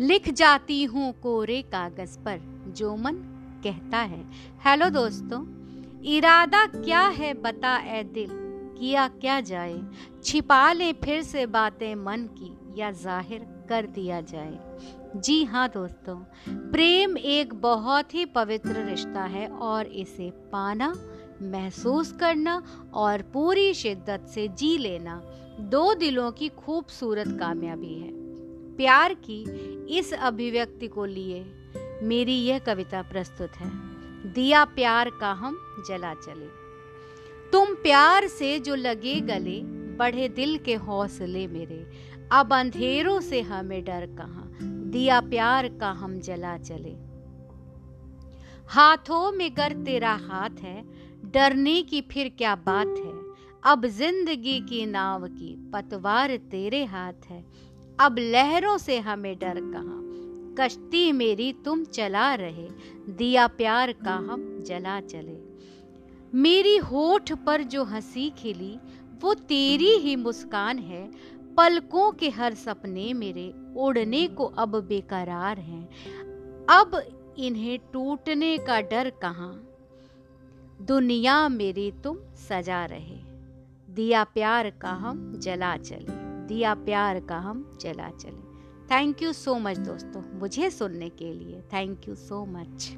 लिख जाती हूँ कोरे कागज़ पर, जो मन कहता है। हेलो दोस्तों, इरादा क्या है बता ए दिल, किया क्या जाए? छिपा ले फिर से बातें मन की, या ज़ाहिर कर दिया जाए। जी हाँ दोस्तों, प्रेम एक बहुत ही पवित्र रिश्ता है, और इसे पाना, महसूस करना, और पूरी शिद्दत से जी लेना, दो दिलों की खूबसूरत कामयाबी है। प्यार की इस अभिव्यक्ति को लिए मेरी यह कविता प्रस्तुत है। दिया प्यार का हम जला चले। तुम प्यार से जो लगे गले, बढ़े दिल के हौसले मेरे। अब अंधेरों से हमें डर कहाँ? दिया प्यार का हम जला चले। हाथों में गर तेरा हाथ है, डरने की फिर क्या बात है? अब ज़िंदगी की नाव की पतवार तेरे हाथ है। अब लहरों से हमें डर कहाँ? कश्ती मेरी तुम चला रहे, दिया प्यार का हम जला चले। मेरी होठ पर जो हँसी खिली, वो तेरी ही मुस्कान है। पलकों के हर सपने मेरे उड़ने को अब बेकरार हैं। अब इन्हें टूटने का डर कहाँ? दुनिया मेरी तुम सजा रहे, दिया प्यार का हम जला चले। दिया प्यार का हम चला चले। थैंक यू सो मच दोस्तों, मुझे सुनने के लिए। Thank you so much